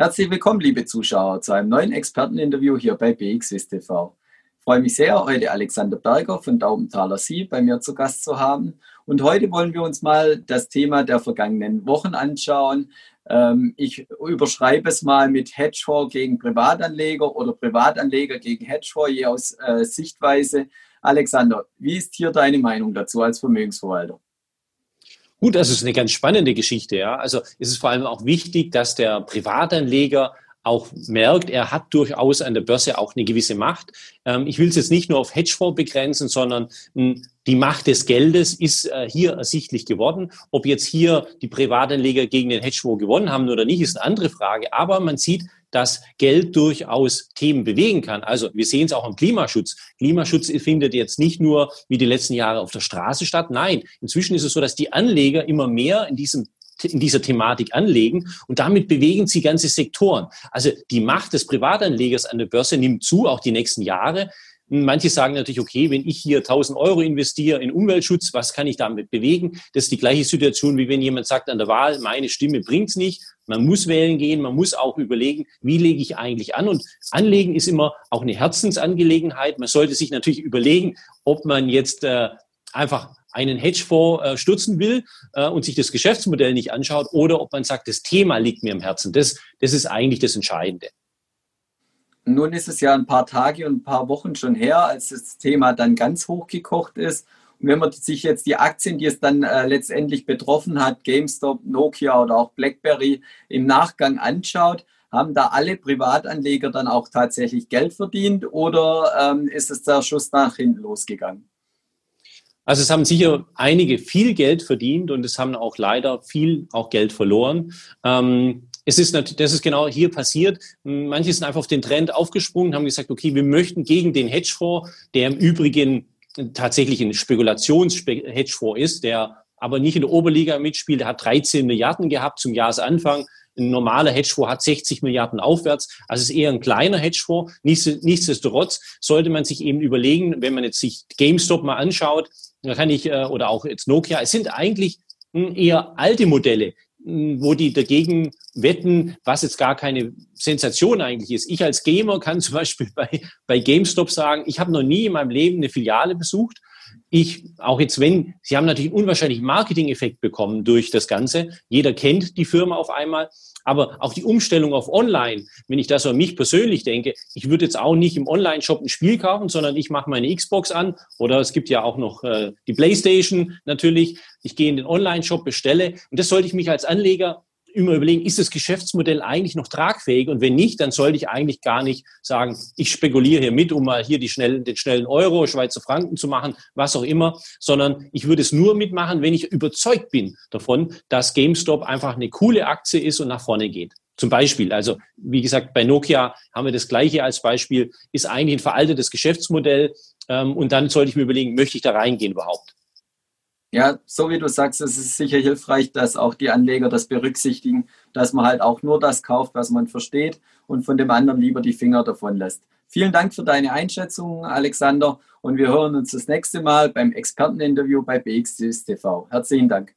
Herzlich willkommen, liebe Zuschauer, zu einem neuen Experteninterview hier bei BXWIS TV. Ich freue mich sehr, heute Alexander Berger von Daubenthaler Sie bei mir zu Gast zu haben. Und heute wollen wir uns mal das Thema der vergangenen Wochen anschauen. Ähm, ich überschreibe es mal mit Hedgefonds gegen Privatanleger oder Privatanleger gegen Hedgefonds, je aus äh, Sichtweise. Alexander, wie ist hier deine Meinung dazu als Vermögensverwalter? Gut, das ist eine ganz spannende Geschichte. Ja. Also es ist vor allem auch wichtig, dass der Privatanleger auch merkt, er hat durchaus an der Börse auch eine gewisse Macht. Ähm, ich will es jetzt nicht nur auf Hedgefonds begrenzen, sondern hm, die Macht des Geldes ist äh, hier ersichtlich geworden. Ob jetzt hier die Privatanleger gegen den Hedgefonds gewonnen haben oder nicht, ist eine andere Frage. Aber man sieht, dass Geld durchaus Themen bewegen kann. Also wir sehen es auch im Klimaschutz. Klimaschutz findet jetzt nicht nur wie die letzten Jahre auf der Straße statt. Nein, inzwischen ist es so, dass die Anleger immer mehr in diesem in dieser Thematik anlegen und damit bewegen sie ganze Sektoren. Also die Macht des Privatanlegers an der Börse nimmt zu, auch die nächsten Jahre. Manche sagen natürlich, okay, wenn ich hier 1000 Euro investiere in Umweltschutz, was kann ich damit bewegen? Das ist die gleiche Situation, wie wenn jemand sagt an der Wahl, meine Stimme bringt's nicht. Man muss wählen gehen, man muss auch überlegen, wie lege ich eigentlich an? Und Anlegen ist immer auch eine Herzensangelegenheit. Man sollte sich natürlich überlegen, ob man jetzt äh, einfach einen Hedgefonds äh, stürzen will äh, und sich das Geschäftsmodell nicht anschaut oder ob man sagt, das Thema liegt mir im Herzen. Das, das ist eigentlich das Entscheidende. Nun ist es ja ein paar Tage und ein paar Wochen schon her, als das Thema dann ganz hochgekocht ist. Und wenn man sich jetzt die Aktien, die es dann äh, letztendlich betroffen hat, GameStop, Nokia oder auch BlackBerry im Nachgang anschaut, haben da alle Privatanleger dann auch tatsächlich Geld verdient oder ähm, ist es der Schuss nach hinten losgegangen? Also es haben sicher einige viel Geld verdient und es haben auch leider viel auch Geld verloren. Ähm, es ist das ist genau hier passiert. Manche sind einfach auf den Trend aufgesprungen, haben gesagt, okay, wir möchten gegen den Hedgefonds, der im Übrigen tatsächlich ein Spekulations-Hedgefonds ist, der aber nicht in der Oberliga mitspielt, der hat 13 Milliarden gehabt zum Jahresanfang. Ein normaler Hedgefonds hat 60 Milliarden aufwärts. Also es ist eher ein kleiner Hedgefonds. Nichtsdestotrotz sollte man sich eben überlegen, wenn man jetzt sich GameStop mal anschaut, da kann ich, äh, oder auch jetzt Nokia, es sind eigentlich hm, eher alte Modelle, wo die dagegen wetten, was jetzt gar keine Sensation eigentlich ist. Ich als Gamer kann zum Beispiel bei, bei GameStop sagen, ich habe noch nie in meinem Leben eine Filiale besucht. Ich, auch jetzt wenn, Sie haben natürlich einen unwahrscheinlichen Marketing-Effekt bekommen durch das Ganze. Jeder kennt die Firma auf einmal. Aber auch die Umstellung auf Online, wenn ich das an mich persönlich denke, ich würde jetzt auch nicht im Online-Shop ein Spiel kaufen, sondern ich mache meine Xbox an oder es gibt ja auch noch äh, die PlayStation natürlich. Ich gehe in den Online-Shop, bestelle und das sollte ich mich als Anleger immer überlegen, ist das Geschäftsmodell eigentlich noch tragfähig? Und wenn nicht, dann sollte ich eigentlich gar nicht sagen, ich spekuliere hier mit, um mal hier die schnellen, den schnellen Euro, Schweizer Franken zu machen, was auch immer, sondern ich würde es nur mitmachen, wenn ich überzeugt bin davon, dass GameStop einfach eine coole Aktie ist und nach vorne geht. Zum Beispiel, also wie gesagt, bei Nokia haben wir das gleiche als Beispiel, ist eigentlich ein veraltetes Geschäftsmodell ähm, und dann sollte ich mir überlegen, möchte ich da reingehen überhaupt? Ja, so wie du sagst, es ist sicher hilfreich, dass auch die Anleger das berücksichtigen, dass man halt auch nur das kauft, was man versteht und von dem anderen lieber die Finger davon lässt. Vielen Dank für deine Einschätzung, Alexander, und wir hören uns das nächste Mal beim Experteninterview bei BXCS TV. Herzlichen Dank.